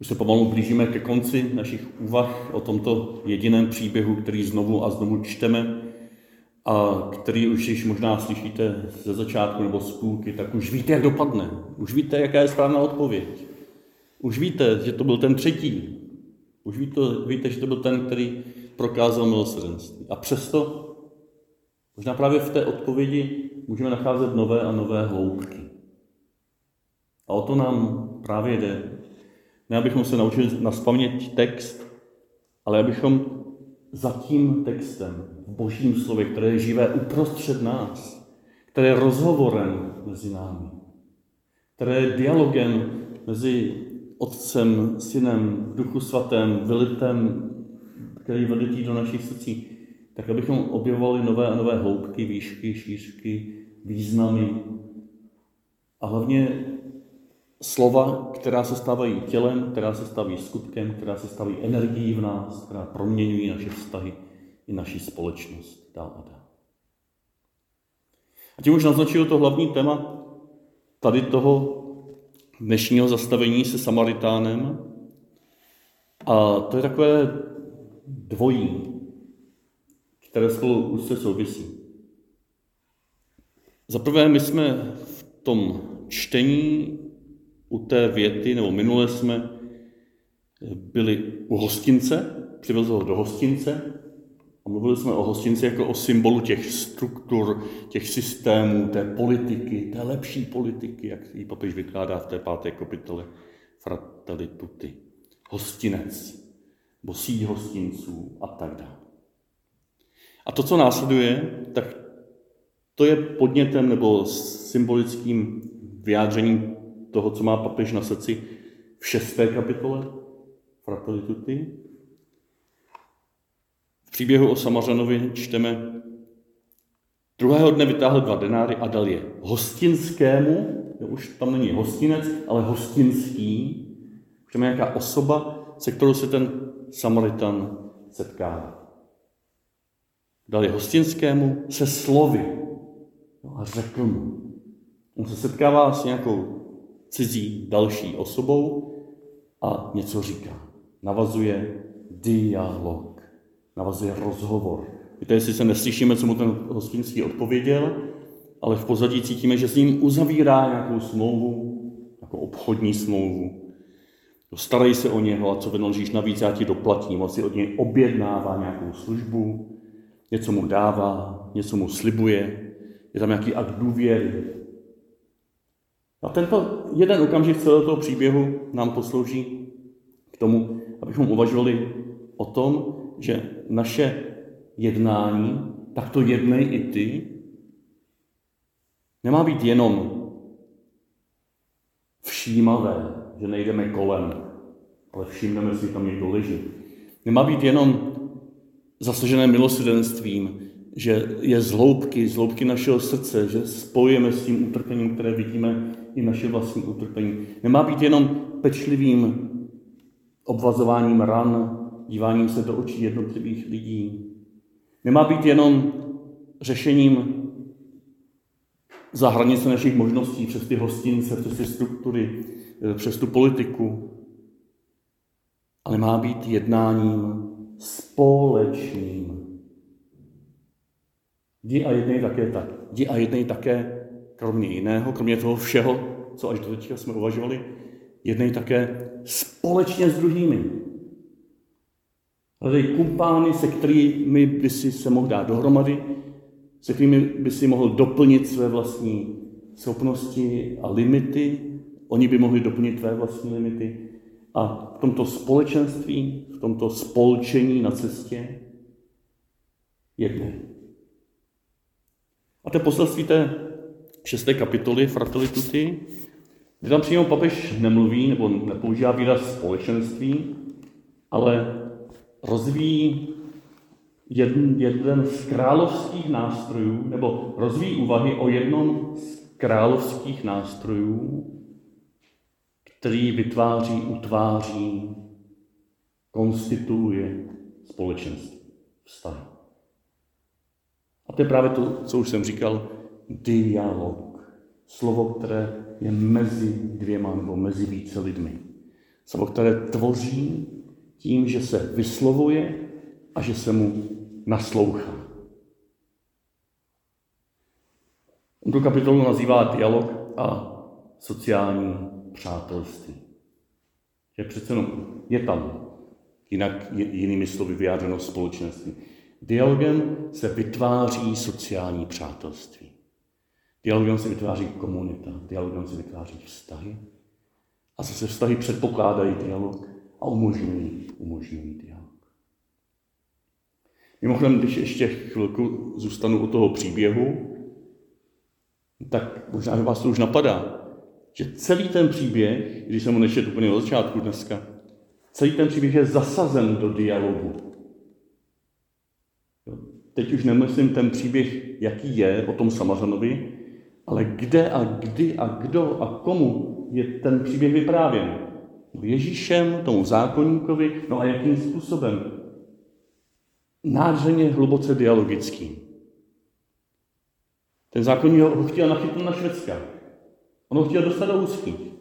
Už se pomalu blížíme ke konci našich úvah o tomto jediném příběhu, který znovu a znovu čteme a který už již možná slyšíte ze začátku nebo z půlky, tak už víte, jak dopadne. Už víte, jaká je správná odpověď. Už víte, že to byl ten třetí. Už víte, víte že to byl ten, který prokázal milosrdenství. A přesto možná právě v té odpovědi můžeme nacházet nové a nové hloubky. A o to nám právě jde. Ne, abychom se naučili naspamět text, ale abychom za tím textem, v božím slově, které je živé uprostřed nás, které je rozhovorem mezi námi, které je dialogem mezi Otcem, Synem, Duchu Svatém, Velitem, který veletí do našich srdcí, tak abychom objevovali nové a nové hloubky, výšky, šířky, významy a hlavně slova, která se stávají tělem, která se staví skutkem, která se staví energií v nás, která proměňují naše vztahy i naši společnost dál a dál. A tím už naznačil to hlavní téma tady toho dnešního zastavení se Samaritánem. A to je takové dvojí, které spolu úzce souvisí. Za prvé, my jsme v tom čtení u té věty, nebo minule jsme byli u hostince, přivezl ho do hostince a mluvili jsme o hostinci jako o symbolu těch struktur, těch systémů, té politiky, té lepší politiky, jak ji papež vykládá v té páté kapitole Fratelli Tutti. Hostinec, nebo síť hostinců a tak dále. A to, co následuje, tak to je podnětem nebo symbolickým vyjádřením toho, co má papež na srdci v šesté kapitole Fratelli Tutti. V příběhu o Samařanovi čteme, druhého dne vytáhl dva denáry a dal je hostinskému, už tam není hostinec, ale hostinský, už tam je nějaká osoba, se kterou se ten Samaritan setkává. Dal je hostinskému se slovy no a řekl mu. On se setkává s nějakou cizí další osobou a něco říká. Navazuje dialog, navazuje rozhovor. Víte, jestli se neslyšíme, co mu ten hostinský odpověděl, ale v pozadí cítíme, že s ním uzavírá nějakou smlouvu, jako obchodní smlouvu. Starej se o něho a co vynaložíš navíc, já ti doplatím. On si od něj objednává nějakou službu, něco mu dává, něco mu slibuje, je tam nějaký akt důvěry, a tento jeden okamžik celého toho příběhu nám poslouží k tomu, abychom uvažovali o tom, že naše jednání, tak to jednej i ty, nemá být jenom všímavé, že nejdeme kolem, ale všimneme si, tam někdo leží. Nemá být jenom zasažené milosrdenstvím, že je z hloubky, z hloubky našeho srdce, že spojujeme s tím utrpením, které vidíme i naše vlastní utrpení. Nemá být jenom pečlivým obvazováním ran, díváním se do očí jednotlivých lidí. Nemá být jenom řešením za hranice našich možností, přes ty hostince, přes ty struktury, přes tu politiku, ale má být jednáním společným. Jdi a jednej také tak. Jdi a jednej také kromě jiného, kromě toho všeho, co až do teďka jsme uvažovali, jednej také společně s druhými. Hledej kumpány, se kterými by si se mohl dát dohromady, se kterými by si mohl doplnit své vlastní schopnosti a limity. Oni by mohli doplnit tvé vlastní limity. A v tomto společenství, v tomto spolčení na cestě jednej. To poselství té šesté kapitoly Fratelli Tutti, kde tam přímo papež nemluví nebo nepoužívá výraz společenství, ale rozvíjí jeden, jeden z královských nástrojů, nebo rozvíjí úvahy o jednom z královských nástrojů, který vytváří, utváří, konstituuje společenství, vztahy. A to je právě to, co už jsem říkal, dialog. Slovo, které je mezi dvěma nebo mezi více lidmi. Slovo, které tvoří tím, že se vyslovuje a že se mu naslouchá. On tu kapitolu nazývá dialog a sociální přátelství. Je přece jenom, je tam, jinak jinými slovy vyjádřeno společenství. Dialogem se vytváří sociální přátelství. Dialogem se vytváří komunita, dialogem se vytváří vztahy. A zase vztahy předpokládají dialog a umožňují, umožňují dialog. Mimochodem, když ještě chvilku zůstanu u toho příběhu, tak možná vás to už napadá, že celý ten příběh, když jsem ho nečetl úplně od začátku dneska, celý ten příběh je zasazen do dialogu. Teď už nemyslím ten příběh, jaký je o tom Samařanovi, ale kde a kdy a kdo a komu je ten příběh vyprávěn. Ježíšem, tomu zákonníkovi, no a jakým způsobem. Nádherně hluboce dialogický. Ten zákonník ho chtěl nachytnout na Švédska. On ho chtěl dostat do úzkých.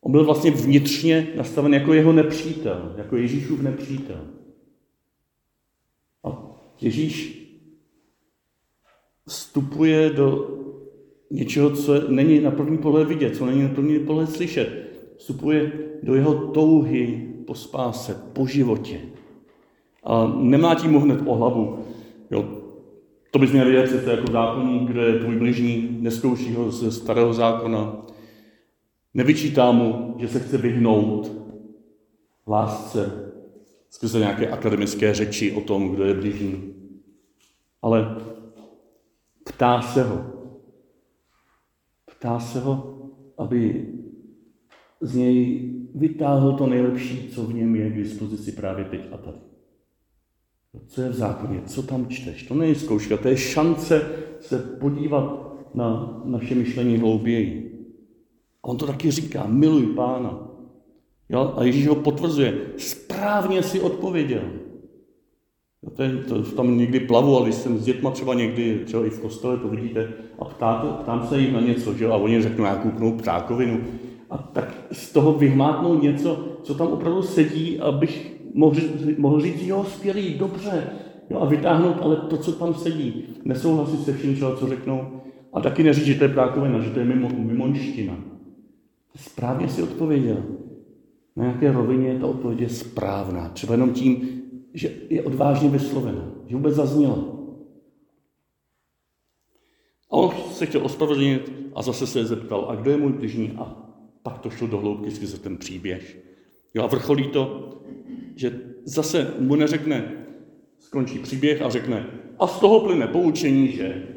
On byl vlastně vnitřně nastaven jako jeho nepřítel, jako Ježíšův nepřítel. Ježíš vstupuje do něčeho, co není na první pohled vidět, co není na první pohled slyšet. Vstupuje do jeho touhy po spáse, po životě. A nemá tím hned o hlavu. Jo, to bys měl vědět přece jako zákonník, kde je tvůj bližní, neskouší ho ze starého zákona. Nevyčítá mu, že se chce vyhnout lásce skrze nějaké akademické řeči o tom, kdo je bližní. Ale ptá se ho. Ptá se ho, aby z něj vytáhl to nejlepší, co v něm je k dispozici právě teď a tady. Co je v zákoně? Co tam čteš? To není zkouška, to je šance se podívat na naše myšlení hlouběji. A on to taky říká, miluj pána. Jo? A Ježíš ho potvrzuje, správně si odpověděl. Jo, to, je, to tam někdy plavu, ale když jsem s dětma třeba někdy, třeba i v kostele, to vidíte, a ptáte, ptám se jich na něco, že? a oni řeknou nějakou knou ptákovinu. A tak z toho vyhmátnou něco, co tam opravdu sedí, abych mohl, mohl říct, jo, skvělý, dobře, jo, a vytáhnout ale to, co tam sedí. Nesouhlasit se vším, co řeknou. A taky neříct, že to je ptákovina, že to je mimo, mimonština. Správně si odpověděl. Na nějaké rovině je ta odpověď je správná. Třeba jenom tím, že je odvážně vyslovena, že vůbec zazněla. A on se chtěl ospravedlnit a zase se zeptal, a kdo je můj bližní? A pak to šlo do hloubky skrze ten příběh. Jo, a vrcholí to že zase mu neřekne, skončí příběh a řekne, a z toho plyne poučení, že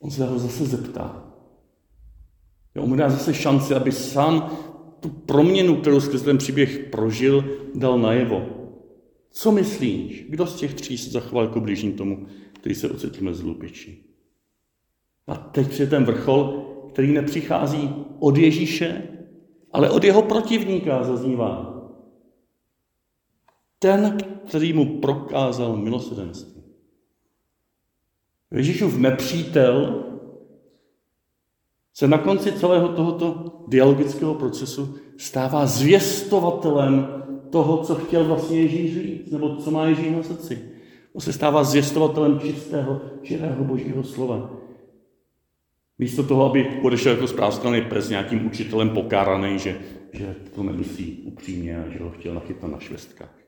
on se ho zase zeptá. Jo, on mu dá zase šanci, aby sám tu proměnu, kterou skrze ten příběh prožil, dal najevo. Co myslíš? Kdo z těch tří se zachoval jako blížní tomu, který se ocitl mezi lupiči? A teď je ten vrchol, který nepřichází od Ježíše, ale od jeho protivníka zaznívá ten, který mu prokázal milosedenství. Ježíšův nepřítel se na konci celého tohoto dialogického procesu stává zvěstovatelem toho, co chtěl vlastně Ježíš říct, nebo co má Ježíš na srdci. On se stává zvěstovatelem čistého, čirého božího slova. Místo toho, aby odešel jako správskaný pes nějakým učitelem pokáraný, že, že to nemyslí upřímně a že ho chtěl nachytat na švestkách.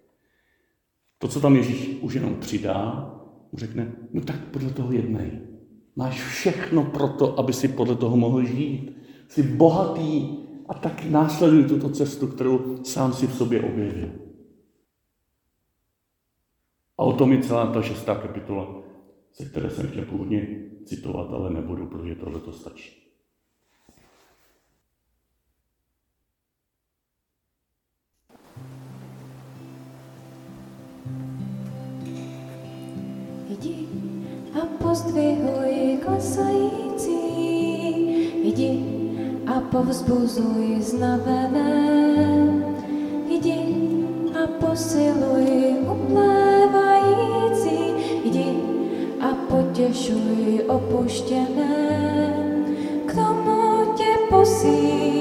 To, co tam Ježíš už jenom přidá, mu řekne, no tak podle toho jednej. Máš všechno pro to, aby si podle toho mohl žít. Jsi bohatý a tak následuj tuto cestu, kterou sám si v sobě objevil. A o tom je celá ta šestá kapitola, se které jsem chtěl původně citovat, ale nebudu, protože tohle to stačí. Pozdvihuj klesající, jdi a povzbuzuj znavené, jdi a posiluj uplévající, jdi a potěšuj opuštěné, k tomu tě posílá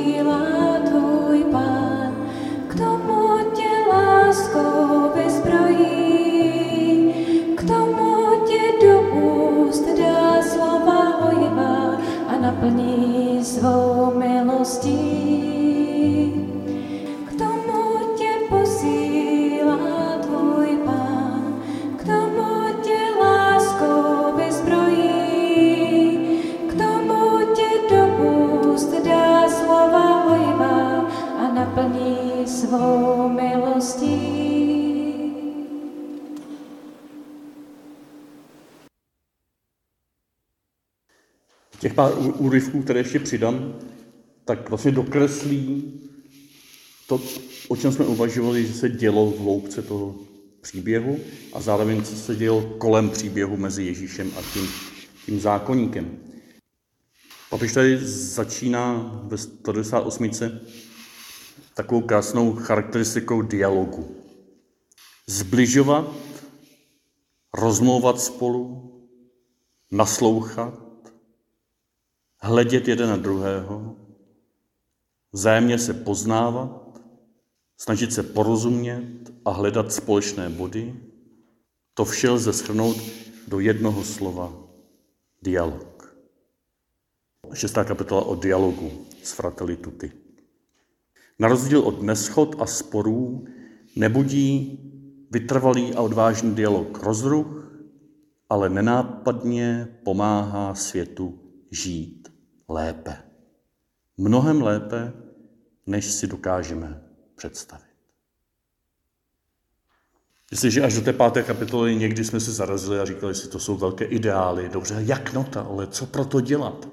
Těch pár úryvků, které ještě přidám, tak vlastně dokreslí to, o čem jsme uvažovali, že se dělo v hloubce toho příběhu a zároveň co se dělo kolem příběhu mezi Ježíšem a tím, tím zákonníkem. Papež tady začíná ve 198. takovou krásnou charakteristikou dialogu. Zbližovat, rozmlouvat spolu, naslouchat, hledět jeden na druhého, vzájemně se poznávat, snažit se porozumět a hledat společné body, to vše lze shrnout do jednoho slova dialog. Šestá kapitola o dialogu s Fratelli Tutti. Na rozdíl od neschod a sporů nebudí vytrvalý a odvážný dialog rozruch, ale nenápadně pomáhá světu žít lépe. Mnohem lépe, než si dokážeme představit. Jestliže až do té páté kapitoly někdy jsme se zarazili a říkali si, to jsou velké ideály, dobře, jak nota, ale co pro to dělat?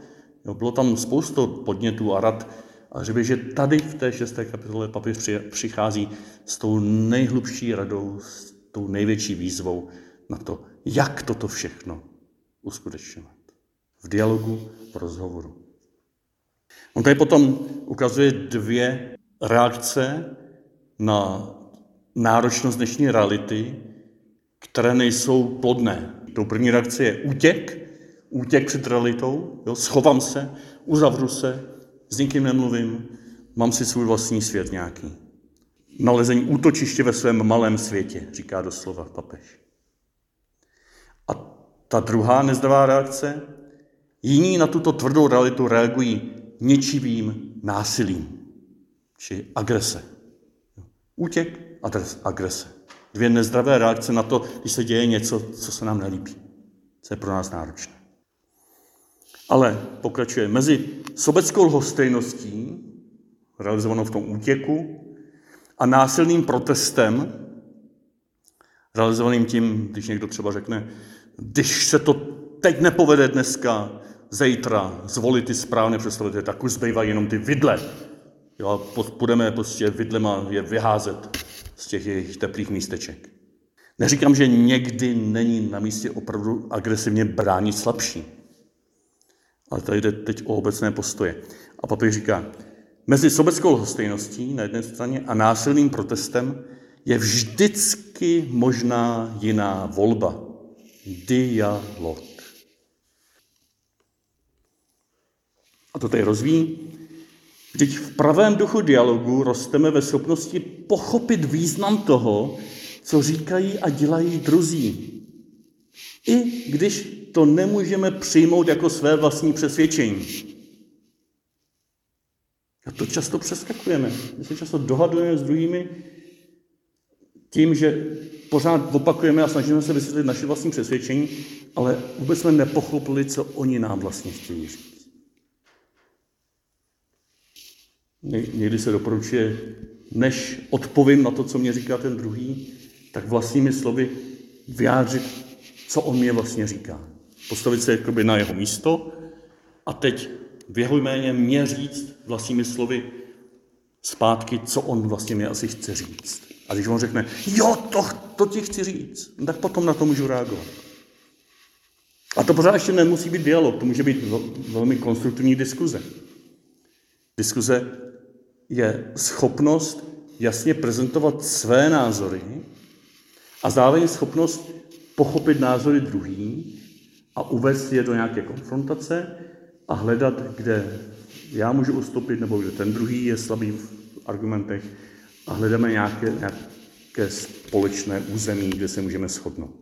Jo, bylo tam spoustu podnětů a rad, a že že tady v té šesté kapitole papež přichází s tou nejhlubší radou, s tou největší výzvou na to, jak toto všechno uskutečňovat. V dialogu, v rozhovoru. On tady potom ukazuje dvě reakce na náročnost dnešní reality, které nejsou plodné. Tou první reakce je útěk, útěk před realitou, jo, schovám se, uzavřu se, s nikým nemluvím, mám si svůj vlastní svět nějaký. Nalezení útočiště ve svém malém světě, říká doslova papež. A ta druhá nezdravá reakce, jiní na tuto tvrdou realitu reagují ničivým násilím, či agrese. Útěk, agrese. Dvě nezdravé reakce na to, když se děje něco, co se nám nelíbí, co je pro nás náročné. Ale pokračuje mezi sobeckou lhostejností, realizovanou v tom útěku, a násilným protestem, realizovaným tím, když někdo třeba řekne, když se to teď nepovede dneska, zítra zvolit ty správné představitele, tak už zbývají jenom ty vidle. Jo, budeme prostě vidlema je vyházet z těch jejich teplých místeček. Neříkám, že někdy není na místě opravdu agresivně bránit slabší. Ale tady jde teď o obecné postoje. A papež říká, mezi sobeckou lhostejností na jedné straně a násilným protestem je vždycky možná jiná volba. Dialog. A to tady rozvíjí. Vždyť v pravém duchu dialogu rosteme ve schopnosti pochopit význam toho, co říkají a dělají druzí. I když to nemůžeme přijmout jako své vlastní přesvědčení. A to často přeskakujeme. My se často dohadujeme s druhými tím, že pořád opakujeme a snažíme se vysvětlit naše vlastní přesvědčení, ale vůbec jsme nepochopili, co oni nám vlastně chtějí říct. Někdy se doporučuje, než odpovím na to, co mě říká ten druhý, tak vlastními slovy vyjádřit, co on mě vlastně říká. Postavit se jakoby na jeho místo a teď v jeho jméně mě říct vlastními slovy zpátky, co on vlastně mě asi chce říct. A když on řekne, jo, to, to ti chci říct, tak potom na to můžu reagovat. A to pořád ještě nemusí být dialog, to může být velmi konstruktivní diskuze. Diskuze je schopnost jasně prezentovat své názory a zároveň schopnost pochopit názory druhý a uvést je do nějaké konfrontace a hledat, kde já můžu ustoupit, nebo kde ten druhý je slabý v argumentech a hledáme nějaké, nějaké společné území, kde se můžeme shodnout.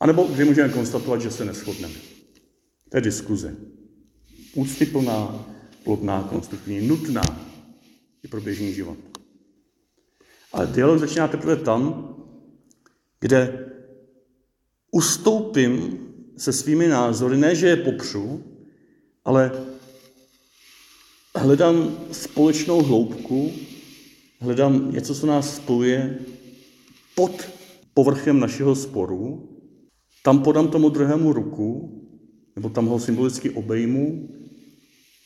A nebo kde můžeme konstatovat, že se neschodneme. To je diskuze. Úctyplná, plodná, konstruktivní, nutná, i pro běžný život. Ale dialog začíná teprve tam, kde ustoupím se svými názory, ne, že je popřu, ale hledám společnou hloubku, hledám něco, co nás spojuje pod povrchem našeho sporu, tam podám tomu druhému ruku, nebo tam ho symbolicky obejmu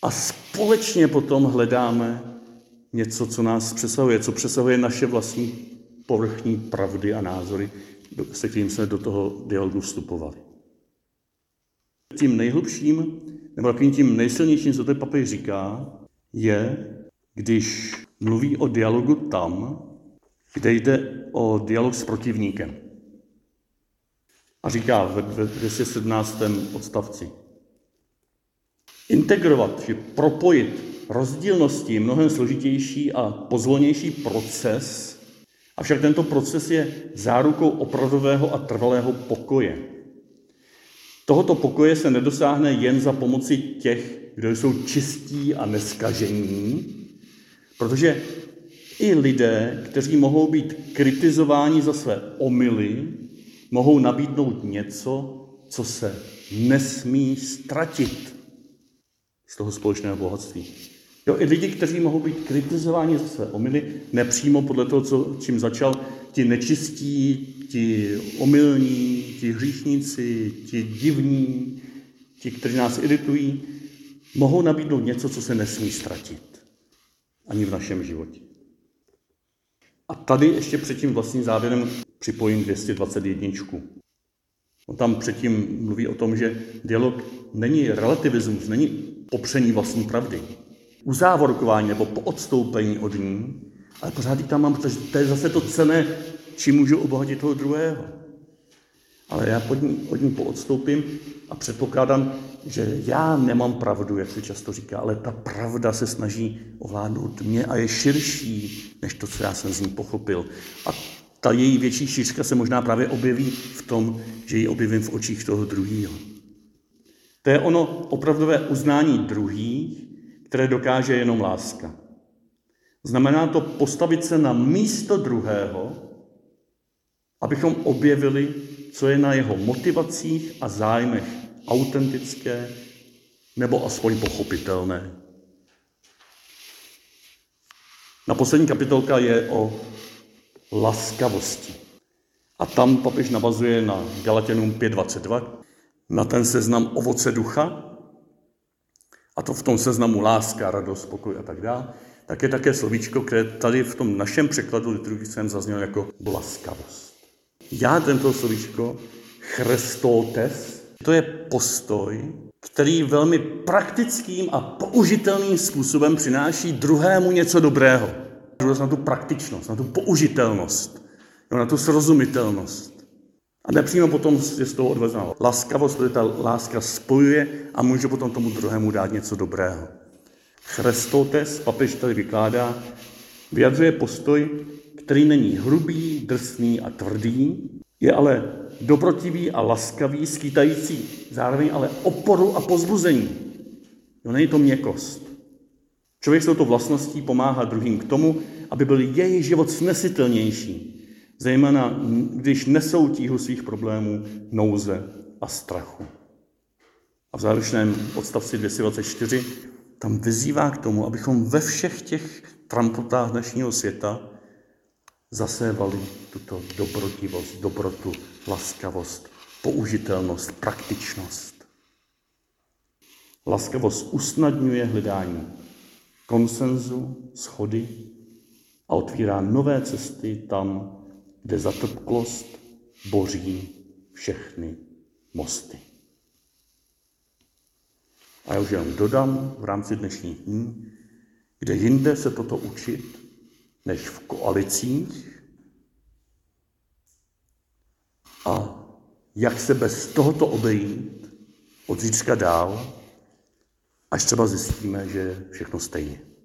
a společně potom hledáme něco, co nás přesahuje, co přesahuje naše vlastní povrchní pravdy a názory, se kterým jsme do toho dialogu vstupovali. Tím nejhlubším, nebo takovým tím nejsilnějším, co ten papež říká, je, když mluví o dialogu tam, kde jde o dialog s protivníkem. A říká ve 217. odstavci. Integrovat, že propojit rozdílnosti mnohem složitější a pozvolnější proces, avšak tento proces je zárukou opravdového a trvalého pokoje. Tohoto pokoje se nedosáhne jen za pomoci těch, kdo jsou čistí a neskažení, protože i lidé, kteří mohou být kritizováni za své omily, mohou nabídnout něco, co se nesmí ztratit z toho společného bohatství. Jo, i lidi, kteří mohou být kritizováni za své omily, nepřímo podle toho, co, čím začal, ti nečistí, ti omylní, ti hříšníci, ti divní, ti, kteří nás iritují, mohou nabídnout něco, co se nesmí ztratit. Ani v našem životě. A tady ještě před tím vlastním závěrem připojím 221. On tam předtím mluví o tom, že dialog není relativismus, není popření vlastní pravdy, uzávorkování nebo poodstoupení od ní, ale pořád tam mám, protože to je zase to cené, čím můžu obohatit toho druhého. Ale já pod ní, od ní poodstoupím a předpokládám, že já nemám pravdu, jak se často říká, ale ta pravda se snaží ovládnout mě a je širší, než to, co já jsem z ní pochopil. A ta její větší šířka se možná právě objeví v tom, že ji objevím v očích toho druhého. To je ono opravdové uznání druhých, které dokáže jenom láska. Znamená to postavit se na místo druhého, abychom objevili, co je na jeho motivacích a zájmech autentické nebo aspoň pochopitelné. Na poslední kapitolka je o laskavosti. A tam papež navazuje na Galatěnům 5.22, na ten seznam ovoce ducha, a to v tom seznamu láska, radost, pokoj a tak dále, tak je také slovíčko, které tady v tom našem překladu liturgickém zaznělo jako laskavost. Já tento slovíčko chrestotes, to je postoj, který velmi praktickým a použitelným způsobem přináší druhému něco dobrého. Na tu praktičnost, na tu použitelnost, na tu srozumitelnost. A nepřímo potom je z toho odvezná laskavost, protože ta láska spojuje a může potom tomu druhému dát něco dobrého. Chrestotes, papež tady vykládá, vyjadřuje postoj, který není hrubý, drsný a tvrdý, je ale dobrotivý a laskavý, skýtající zároveň ale oporu a pozbuzení. Jo, není to měkost. Člověk s touto vlastností pomáhá druhým k tomu, aby byl jejich život snesitelnější, zejména když nesou tíhu svých problémů, nouze a strachu. A v závěrečném odstavci 224 tam vyzývá k tomu, abychom ve všech těch trampotách dnešního světa zasévali tuto dobrotivost, dobrotu, laskavost, použitelnost, praktičnost. Laskavost usnadňuje hledání konsenzu, schody a otvírá nové cesty tam, kde zatrpklost boří všechny mosty. A já už jenom dodám v rámci dnešních dní, kde jinde se toto učit, než v koalicích a jak se bez tohoto obejít od zítřka dál, až třeba zjistíme, že všechno stejně.